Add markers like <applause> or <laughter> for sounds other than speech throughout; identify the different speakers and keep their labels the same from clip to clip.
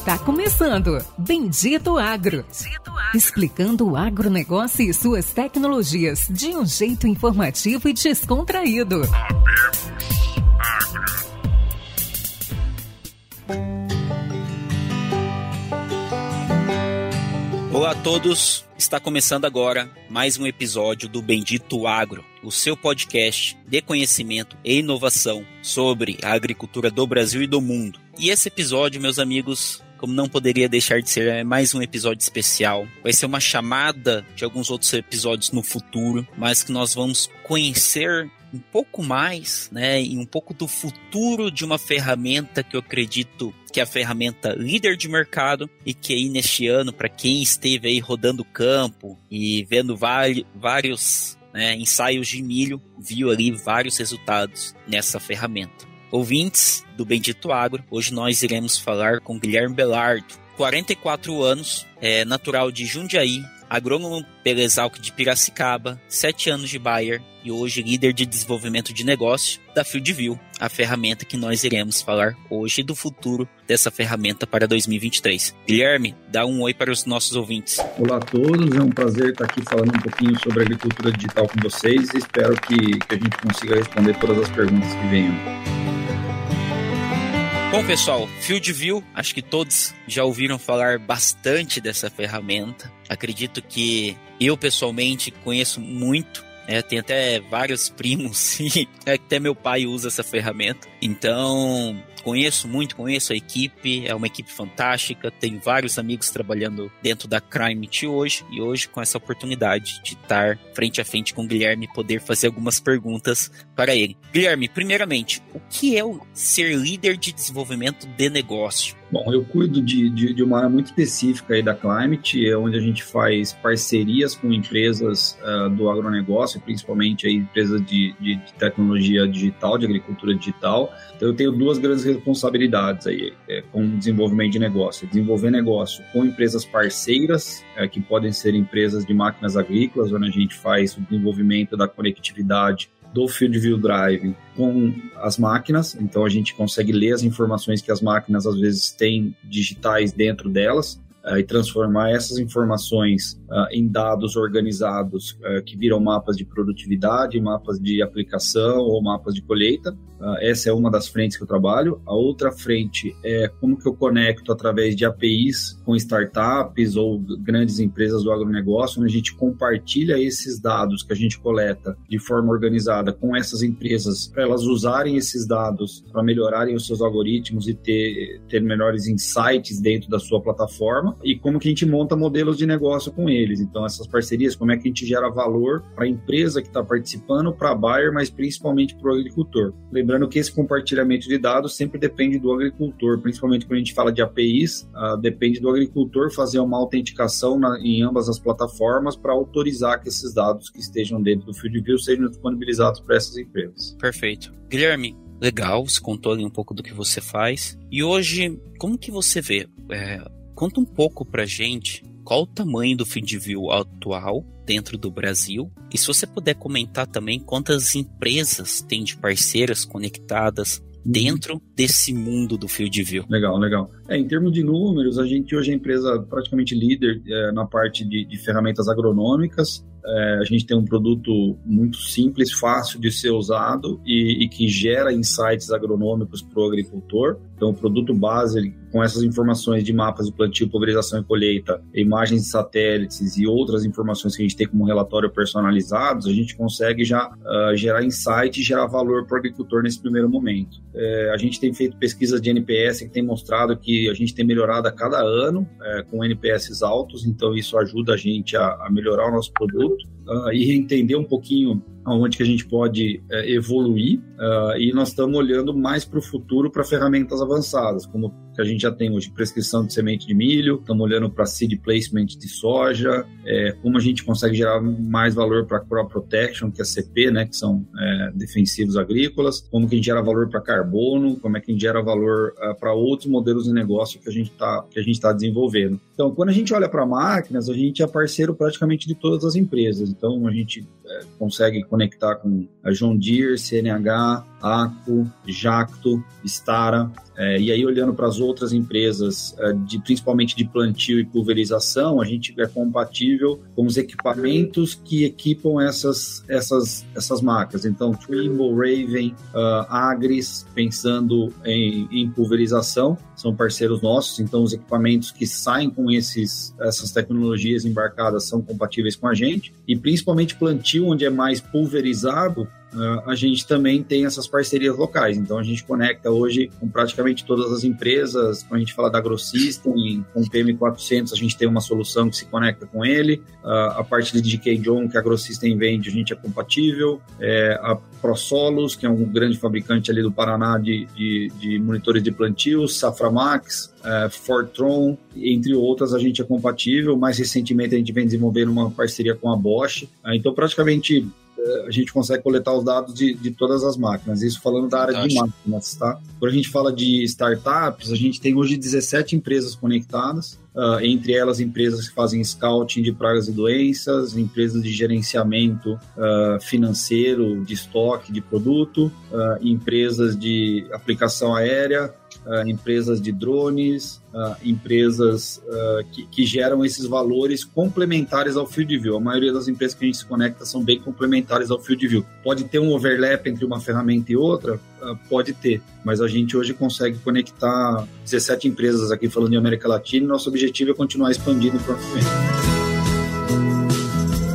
Speaker 1: Está começando Bendito Agro. Bendito Agro. Explicando o agronegócio e suas tecnologias de um jeito informativo e descontraído.
Speaker 2: Olá a todos, está começando agora mais um episódio do Bendito Agro, o seu podcast de conhecimento e inovação sobre a agricultura do Brasil e do mundo. E esse episódio, meus amigos, como não poderia deixar de ser, é mais um episódio especial. Vai ser uma chamada de alguns outros episódios no futuro, mas que nós vamos conhecer um pouco mais, né, e um pouco do futuro de uma ferramenta que eu acredito que é a ferramenta líder de mercado e que aí neste ano, para quem esteve aí rodando o campo e vendo vários né, ensaios de milho, viu ali vários resultados nessa ferramenta. Ouvintes do Bendito Agro, hoje nós iremos falar com Guilherme Belardo, 44 anos, é natural de Jundiaí, agrônomo pela Exalc de Piracicaba, 7 anos de Bayer e hoje líder de desenvolvimento de negócio da FieldView, a ferramenta que nós iremos falar hoje do futuro dessa ferramenta para 2023. Guilherme, dá um oi para os nossos ouvintes.
Speaker 3: Olá a todos, é um prazer estar aqui falando um pouquinho sobre agricultura digital com vocês e espero que, que a gente consiga responder todas as perguntas que venham.
Speaker 2: Bom, pessoal, FieldView, acho que todos já ouviram falar bastante dessa ferramenta. Acredito que eu pessoalmente conheço muito é, tem até vários primos <laughs> e até meu pai usa essa ferramenta. Então, conheço muito, conheço a equipe, é uma equipe fantástica, tenho vários amigos trabalhando dentro da Crime hoje e hoje com essa oportunidade de estar frente a frente com o Guilherme e poder fazer algumas perguntas para ele. Guilherme, primeiramente, o que é ser líder de desenvolvimento de negócio?
Speaker 3: Bom, eu cuido de, de, de, uma área muito específica aí da Climate, é onde a gente faz parcerias com empresas uh, do agronegócio, principalmente aí empresas de, de, de, tecnologia digital, de agricultura digital. Então eu tenho duas grandes responsabilidades aí é, com desenvolvimento de negócio. Desenvolver negócio com empresas parceiras, é, que podem ser empresas de máquinas agrícolas, onde a gente faz o desenvolvimento da conectividade do Field View Drive com as máquinas, então a gente consegue ler as informações que as máquinas às vezes têm digitais dentro delas e transformar essas informações uh, em dados organizados uh, que viram mapas de produtividade, mapas de aplicação ou mapas de colheita. essa é uma das frentes que eu trabalho. A outra frente é como que eu conecto através de APIs com startups ou grandes empresas do agronegócio, onde a gente compartilha esses dados que a gente coleta de forma organizada com essas empresas para elas usarem esses dados para melhorarem os seus algoritmos e ter, ter melhores insights dentro da sua plataforma e como que a gente monta modelos de negócio com eles. Então, essas parcerias, como é que a gente gera valor para a empresa que está participando, para a buyer, mas principalmente para o agricultor. Lembrando que esse compartilhamento de dados sempre depende do agricultor, principalmente quando a gente fala de APIs, uh, depende do agricultor fazer uma autenticação na, em ambas as plataformas para autorizar que esses dados que estejam dentro do FieldView sejam disponibilizados para essas empresas.
Speaker 2: Perfeito. Guilherme, legal, você contou um pouco do que você faz. E hoje, como que você vê é, Conta um pouco pra gente qual o tamanho do FieldView atual dentro do Brasil e se você puder comentar também quantas empresas tem de parceiras conectadas uhum. dentro desse mundo do FieldView.
Speaker 3: Legal, legal. É, em termos de números, a gente hoje é empresa praticamente líder é, na parte de, de ferramentas agronômicas. É, a gente tem um produto muito simples, fácil de ser usado e, e que gera insights agronômicos para o agricultor. Então, o produto base, com essas informações de mapas de plantio, pulverização e colheita, imagens de satélites e outras informações que a gente tem como relatório personalizados, a gente consegue já uh, gerar insight e gerar valor para o agricultor nesse primeiro momento. É, a gente tem feito pesquisas de NPS que tem mostrado que a gente tem melhorado a cada ano é, com NPS altos, então isso ajuda a gente a, a melhorar o nosso produto Salute. Uh, e entender um pouquinho aonde que a gente pode é, evoluir uh, e nós estamos olhando mais para o futuro para ferramentas avançadas, como que a gente já tem hoje prescrição de semente de milho, estamos olhando para seed placement de soja, é, como a gente consegue gerar mais valor para crop protection, que é CP, né, que são é, defensivos agrícolas, como que a gente gera valor para carbono, como é que a gente gera valor uh, para outros modelos de negócio que a gente está está desenvolvendo. Então, quando a gente olha para máquinas, a gente é parceiro praticamente de todas as empresas. Então, a gente é, consegue conectar com a John Deere, CNH, ACO, Jacto, Stara, é, e aí, olhando para as outras empresas, é, de, principalmente de plantio e pulverização, a gente é compatível com os equipamentos que equipam essas, essas, essas marcas. Então, Trimble, Raven, uh, Agris, pensando em, em, pulverização, são parceiros nossos. Então, os equipamentos que saem com esses, essas tecnologias embarcadas são compatíveis com a gente. E principalmente plantio, onde é mais pulverizado, a gente também tem essas parcerias locais. Então a gente conecta hoje com praticamente todas as empresas. Quando a gente fala da AgroSystem, com o PM400 a gente tem uma solução que se conecta com ele. Uh, a parte de DK John que a AgroSystem vende, a gente é compatível. É, a ProSolos, que é um grande fabricante ali do Paraná de, de, de monitores de plantio, Saframax, é, Fortron, entre outras, a gente é compatível. Mais recentemente, a gente vem desenvolvendo uma parceria com a Bosch. Uh, então, praticamente a gente consegue coletar os dados de, de todas as máquinas. Isso falando da área de máquinas, tá? Quando a gente fala de startups, a gente tem hoje 17 empresas conectadas, uh, entre elas empresas que fazem scouting de pragas e doenças, empresas de gerenciamento uh, financeiro, de estoque de produto, uh, empresas de aplicação aérea, uh, empresas de drones, uh, empresas uh, que, que, geram esses valores complementares ao field view. A maioria das empresas que a gente se conecta são bem complementares ao field view. Pode ter um overlap entre uma ferramenta e outra? pode ter, mas a gente hoje consegue conectar 17 empresas aqui falando de América Latina e nosso objetivo é continuar expandindo em próximo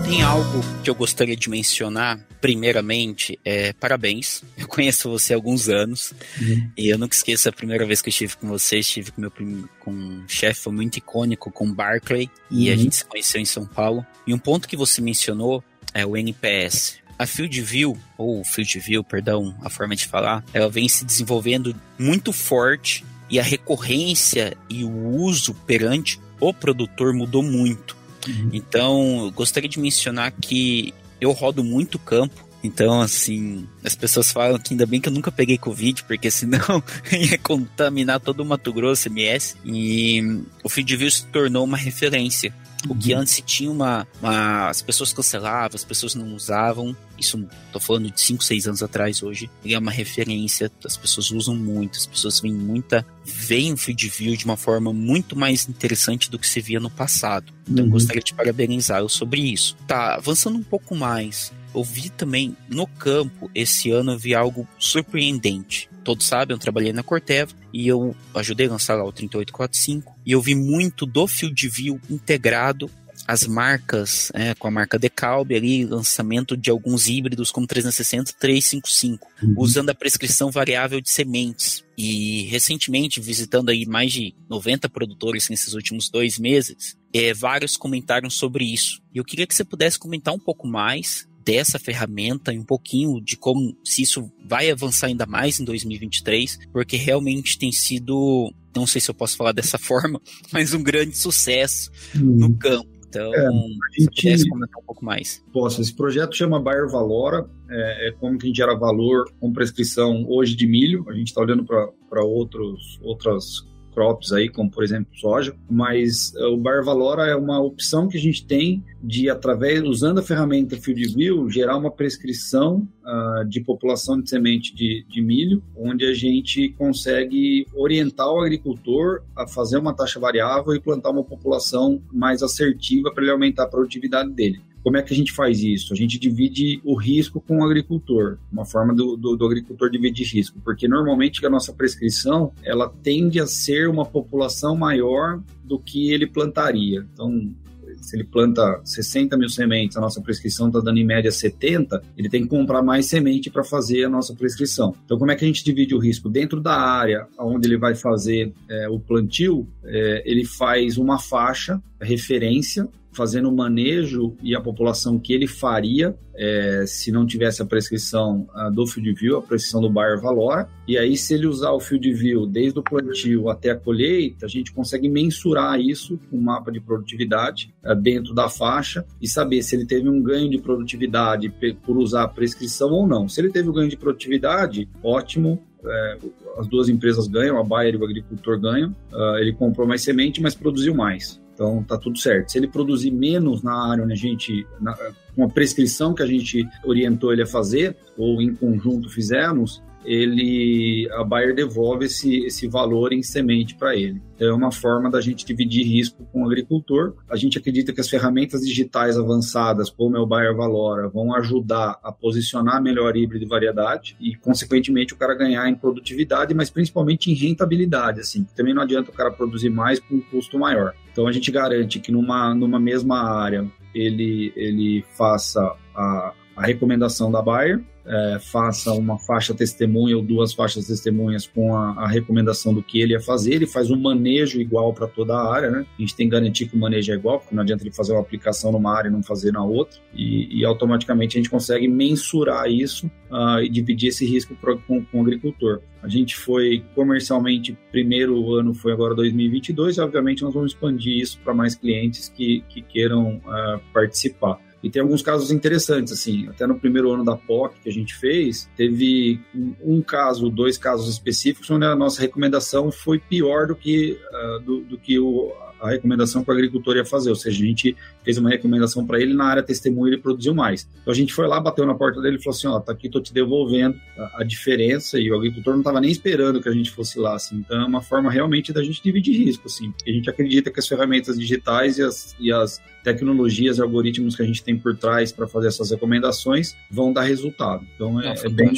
Speaker 2: tem algo que eu gostaria de mencionar, primeiramente, é parabéns. <laughs> Eu conheço você há alguns anos uhum. e eu nunca esqueço a primeira vez que eu estive com você, estive com meu com um chefe foi muito icônico, com Barclay, e uhum. a gente se conheceu em São Paulo. E um ponto que você mencionou é o NPS. A Field View, ou Field View, perdão, a forma de falar, ela vem se desenvolvendo muito forte e a recorrência e o uso perante o produtor mudou muito. Uhum. Então, gostaria de mencionar que eu rodo muito campo. Então, assim, as pessoas falam que ainda bem que eu nunca peguei Covid, porque <laughs> senão ia contaminar todo o Mato Grosso, MS. E o Fieldview se tornou uma referência. O que antes tinha uma, uma, As pessoas cancelavam, as pessoas não usavam. Isso, tô falando de 5, 6 anos atrás hoje. Ele é uma referência, as pessoas usam muito, as pessoas veem muita. veem o feed view de uma forma muito mais interessante do que se via no passado. Então, uhum. gostaria de parabenizá-lo sobre isso. Tá, avançando um pouco mais. Eu vi também no campo, esse ano, eu vi algo surpreendente todos sabem, eu trabalhei na Corteva e eu ajudei a lançar lá o 3845 e eu vi muito do Field View integrado as marcas, é, com a marca Decalb ali, lançamento de alguns híbridos como 360 e 355, uhum. usando a prescrição variável de sementes. E recentemente, visitando aí mais de 90 produtores nesses últimos dois meses, é, vários comentaram sobre isso. E eu queria que você pudesse comentar um pouco mais dessa ferramenta e um pouquinho de como se isso vai avançar ainda mais em 2023, porque realmente tem sido, não sei se eu posso falar dessa <laughs> forma, mas um grande sucesso hum. no campo. Então, é, a gente, se pudesse comentar um pouco mais.
Speaker 3: Posso. Esse projeto chama Bayer Valora, é, é, como que a gente gera valor com prescrição hoje de milho. A gente está olhando para outros outras crops aí, como por exemplo soja, mas uh, o Bar Valora é uma opção que a gente tem de, através, usando a ferramenta FieldView, gerar uma prescrição uh, de população de semente de, de milho, onde a gente consegue orientar o agricultor a fazer uma taxa variável e plantar uma população mais assertiva para ele aumentar a produtividade dele. Como é que a gente faz isso? A gente divide o risco com o agricultor, uma forma do, do, do, agricultor dividir risco, porque normalmente a nossa prescrição ela tende a ser uma população maior do que ele plantaria. Então, se ele planta 60 mil sementes, a nossa prescrição está dando em média 70, ele tem que comprar mais semente para fazer a nossa prescrição. Então, como é que a gente divide o risco? Dentro da área onde ele vai fazer é, o plantio, é, ele faz uma faixa, referência, fazendo o manejo e a população que ele faria é, se não tivesse a prescrição uh, do Field View, a prescrição do Bayer Valora. E aí, se ele usar o Field View desde o plantio até a colheita, a gente consegue mensurar isso com um mapa de produtividade uh, dentro da faixa e saber se ele teve um ganho de produtividade por usar a prescrição ou não. Se ele teve um ganho de produtividade, ótimo, é, as duas empresas ganham, a Bayer e o agricultor ganham. Uh, ele comprou mais semente, mas produziu mais. Então tá tudo certo. Se ele produzir menos na área onde a gente, na, com a prescrição que a gente orientou ele a fazer, ou em conjunto fizemos, ele a Bayer devolve esse, esse valor em semente para ele. Então, é uma forma da gente dividir risco com o agricultor. A gente acredita que as ferramentas digitais avançadas, como é o Bayer Valora, vão ajudar a posicionar melhor híbrido e variedade e, consequentemente, o cara ganhar em produtividade, mas principalmente em rentabilidade. Assim, também não adianta o cara produzir mais com um custo maior. Então, a gente garante que numa, numa mesma área ele, ele faça a, a recomendação da Bayer, é, faça uma faixa testemunha ou duas faixas testemunhas com a, a, recomendação do que ele ia fazer, ele faz um manejo igual para toda a área, né? A gente tem que garantir que o manejo é igual, porque não adianta ele fazer uma aplicação numa área e não fazer na outra, e, e automaticamente a gente consegue mensurar isso uh, e dividir esse risco pro, com, com o agricultor. A gente foi comercialmente, primeiro ano foi agora 2022, e obviamente nós vamos expandir isso para mais clientes que, que queiram uh, participar. E tem alguns casos interessantes, assim, até no primeiro ano da POC que a gente fez, teve um caso, dois casos específicos, onde a nossa recomendação foi pior do que, uh, do, do, que o, a recomendação que o agricultor ia fazer, ou seja, a gente fez uma recomendação para ele na área testemunha ele produziu mais. Então a gente foi lá, bateu na porta dele e falou assim, ó, tá aqui, tô te devolvendo a, a diferença e o agricultor não estava nem esperando que a gente fosse lá, assim. Então é uma forma realmente da gente dividir risco, assim, porque a gente acredita que as ferramentas digitais e as, e as tecnologias e algoritmos que a gente tem por trás para fazer essas recomendações vão dar resultado. Então é, é bem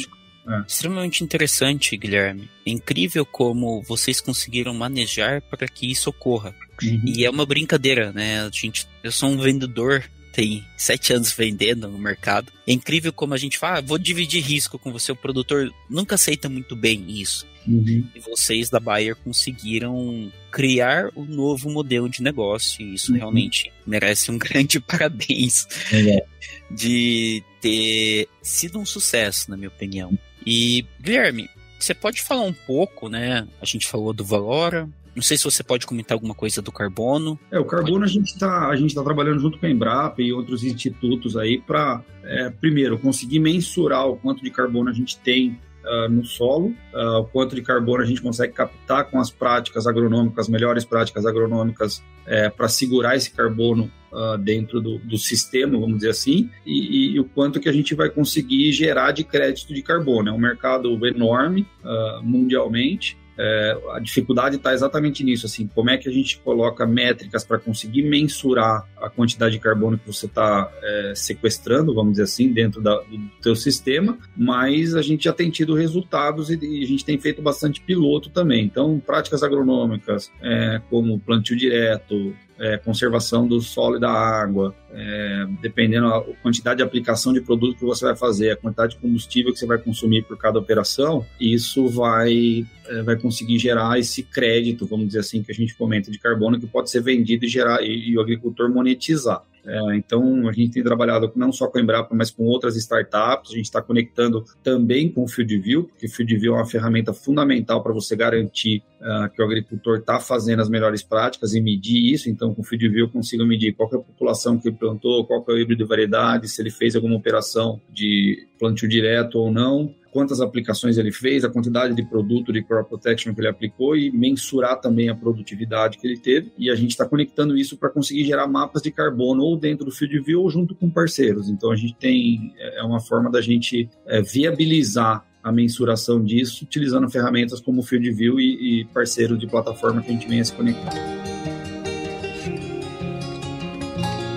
Speaker 2: é. Extremamente interessante, Guilherme. É incrível como vocês conseguiram manejar para que isso ocorra. Uhum. E é uma brincadeira, né? A gente, eu sou um vendedor tem sete anos vendendo no mercado. É incrível como a gente fala, ah, vou dividir risco com você. O produtor nunca aceita muito bem isso. Uhum. E vocês da Bayer conseguiram criar um novo modelo de negócio. E isso uhum. realmente merece um <laughs> grande parabéns uhum. de ter sido um sucesso, na minha opinião. E, Guilherme, você pode falar um pouco, né? A gente falou do Valora. Não sei se você pode comentar alguma coisa do carbono.
Speaker 3: É, o carbono a gente está tá trabalhando junto com a Embrapa e outros institutos aí para, é, primeiro, conseguir mensurar o quanto de carbono a gente tem uh, no solo, uh, o quanto de carbono a gente consegue captar com as práticas agronômicas, as melhores práticas agronômicas é, para segurar esse carbono uh, dentro do, do, sistema, vamos dizer assim, e, e, o quanto que a gente vai conseguir gerar de crédito de carbono. É um mercado enorme mundialmente é, a dificuldade está exatamente nisso, assim, como é que a gente coloca métricas para conseguir mensurar a quantidade de carbono que você está é, sequestrando, vamos dizer assim, dentro da, do teu sistema, mas a gente já tem tido resultados e, e a gente tem feito bastante piloto também. Então, práticas agronômicas é, como plantio direto, é, conservação do solo e da água, é, dependendo da quantidade de aplicação de produto que você vai fazer, a quantidade de combustível que você vai consumir por cada operação, isso vai, é, vai conseguir gerar esse crédito, vamos dizer assim, que a gente comenta de carbono, que pode ser vendido e, gerar, e, e o agricultor monetizar. É, então, a gente tem trabalhado não só com a Embrapa, mas com outras startups. A gente está conectando também com o FieldView, porque o FieldView é uma ferramenta fundamental para você garantir uh, que o agricultor está fazendo as melhores práticas e medir isso. Então, com o FieldView eu consigo medir qual é a população que plantou, qual é o híbrido de variedade, se ele fez alguma operação de plantio direto ou não, quantas aplicações ele fez, a quantidade de produto de crop protection que ele aplicou e mensurar também a produtividade que ele teve. E a gente está conectando isso para conseguir gerar mapas de carbono ou dentro do FieldView ou junto com parceiros. Então a gente tem é uma forma da gente é, viabilizar a mensuração disso utilizando ferramentas como o FieldView e, e parceiros de plataforma que a gente venha se conectar.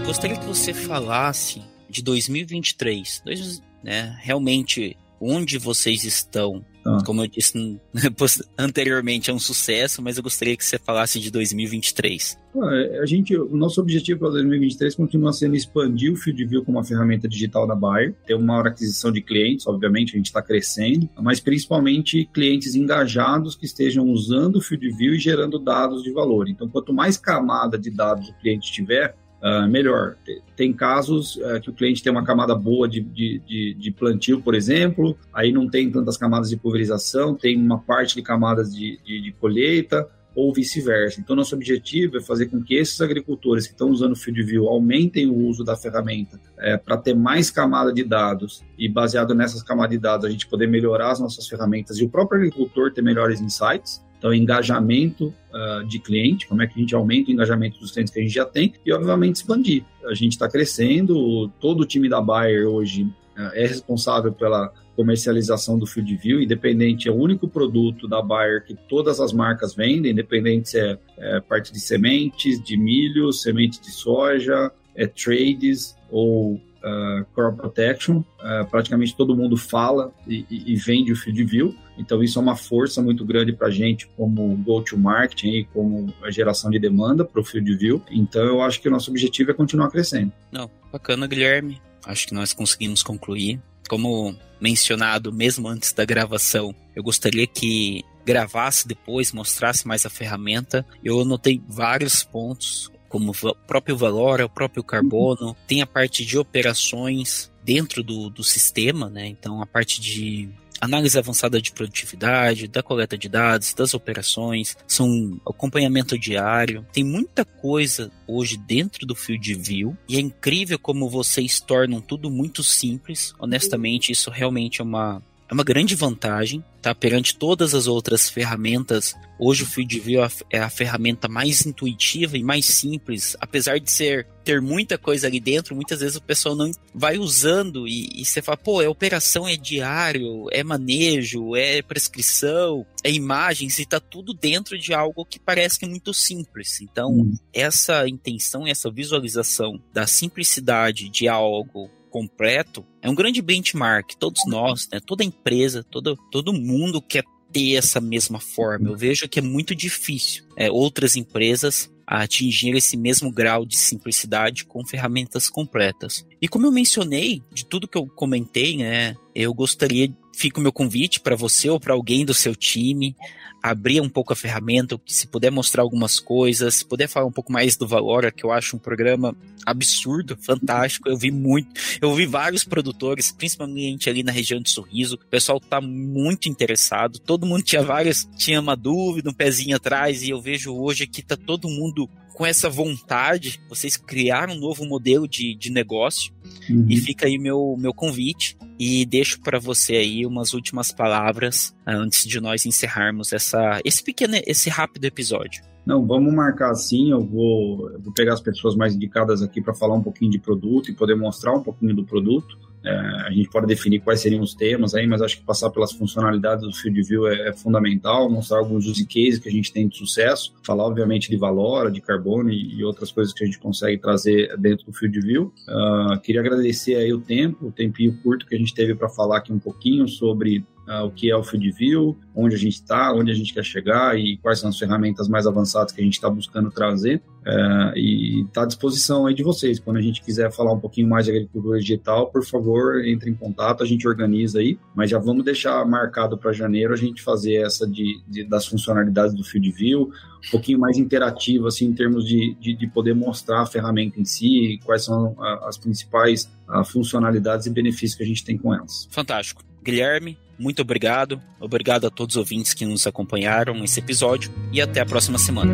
Speaker 2: Gostaria que você falasse de 2023, dois, né, realmente onde vocês estão. Ah. Como eu disse <laughs> anteriormente, é um sucesso, mas eu gostaria que você falasse de 2023.
Speaker 3: Ah, a gente, o nosso objetivo para 2023 continua sendo expandir o FieldView como uma ferramenta digital da Bayer, ter uma maior aquisição de clientes, obviamente, a gente está crescendo, mas principalmente clientes engajados que estejam usando o FieldView e gerando dados de valor. Então, quanto mais camada de dados o cliente tiver, uh, melhor. Tem casos uh, que o cliente tem uma camada boa de, de, de, plantio, por exemplo, aí não tem tantas camadas de pulverização, tem uma parte de camadas de, de, de colheita, ou vice-versa. Então, nosso objetivo é fazer com que esses agricultores que estão usando o FieldView aumentem o uso da ferramenta é, para ter mais camada de dados e, baseado nessas camadas de dados, a gente poder melhorar as nossas ferramentas e o próprio agricultor ter melhores insights. Então, engajamento uh, de cliente, como é que a gente aumenta o engajamento dos clientes que a gente já tem e, obviamente, expandir. A gente está crescendo, todo o time da Bayer hoje uh, é responsável pela comercialização do Field View, independente, é o único produto da Bayer que todas as marcas vendem, independente se é, é parte de sementes, de milho, semente de soja, é trades ou uh, protection. Uh, praticamente todo mundo fala e, e, vende o Field View. Então isso é uma força muito grande para a gente como go-to-marketing e como a geração de demanda para o Field View. Então eu acho que o nosso objetivo é continuar crescendo.
Speaker 2: Não, bacana, Guilherme. Acho que nós conseguimos concluir. Como mencionado mesmo antes da gravação, eu gostaria que gravasse depois, mostrasse mais a ferramenta. Eu anotei vários pontos, como o próprio Valora, o próprio Carbono, tem a parte de operações dentro do, do sistema, né? Então a parte de análise avançada de produtividade, da coleta de dados, das operações, são acompanhamento diário. Tem muita coisa hoje dentro do Field View e é incrível como vocês tornam tudo muito simples. Honestamente, isso realmente é uma é uma grande vantagem, tá? Perante todas as outras ferramentas, hoje o Field View é a ferramenta mais intuitiva e mais simples, apesar de ser ter muita coisa ali dentro, muitas vezes o pessoal não vai usando e, e você fala, pô, é operação, é diário, é manejo, é prescrição, é imagens e tá tudo dentro de algo que parece que é muito simples. Então, hum. essa intenção essa visualização da simplicidade de algo completo é um grande benchmark. Todos nós, né, toda empresa, todo, todo mundo quer ter essa mesma forma. Eu vejo que é muito difícil é, outras empresas atingir esse mesmo grau de simplicidade com ferramentas completas. E como eu mencionei, de tudo que eu comentei, né, eu gostaria, fica o meu convite para você ou para alguém do seu time abrir um pouco a ferramenta, se puder mostrar algumas coisas, se puder falar um pouco mais do Valora, que eu acho um programa absurdo, fantástico. Eu vi muito, eu vi vários produtores, principalmente ali na região de Sorriso. O pessoal tá muito interessado. Todo mundo tinha várias, tinha uma dúvida, um pezinho atrás, e eu vejo hoje que tá todo mundo com essa vontade, vocês criaram um novo modelo de, de negócio. Uhum. E fica aí meu, meu convite. E deixo para você aí umas últimas palavras ah, antes de nós encerrarmos essa, esse pequeno, esse rápido episódio.
Speaker 3: Não, vamos marcar assim. Eu vou, eu vou pegar as pessoas mais indicadas aqui para falar um pouquinho de produto e poder mostrar um pouquinho do produto. É, a gente pode definir quais seriam os temas aí, mas acho que passar pelas funcionalidades do Field View é, é, fundamental, mostrar alguns use cases que a gente tem de sucesso, falar obviamente de Valora, de carbono e, e outras coisas que a gente consegue trazer dentro do Field View. Uh, queria agradecer aí o tempo, o tempinho curto que a gente teve para falar aqui um pouquinho sobre o que é o Field View, onde a gente está, onde a gente quer chegar e quais são as ferramentas mais avançadas que a gente está buscando trazer. Uh, e está à disposição aí de vocês. Quando a gente quiser falar um pouquinho mais de agricultura digital, por favor, entre em contato, a gente organiza aí. Mas já vamos deixar marcado para janeiro a gente fazer essa de, de, das funcionalidades do Field View, um pouquinho mais interativo, assim, em termos de, de, de poder mostrar a ferramenta em si, quais são as principais ah, funcionalidades e benefícios que a gente tem com elas.
Speaker 2: Fantástico. Guilherme, muito obrigado. Obrigado a todos os ouvintes que nos acompanharam nesse episódio e até a próxima semana.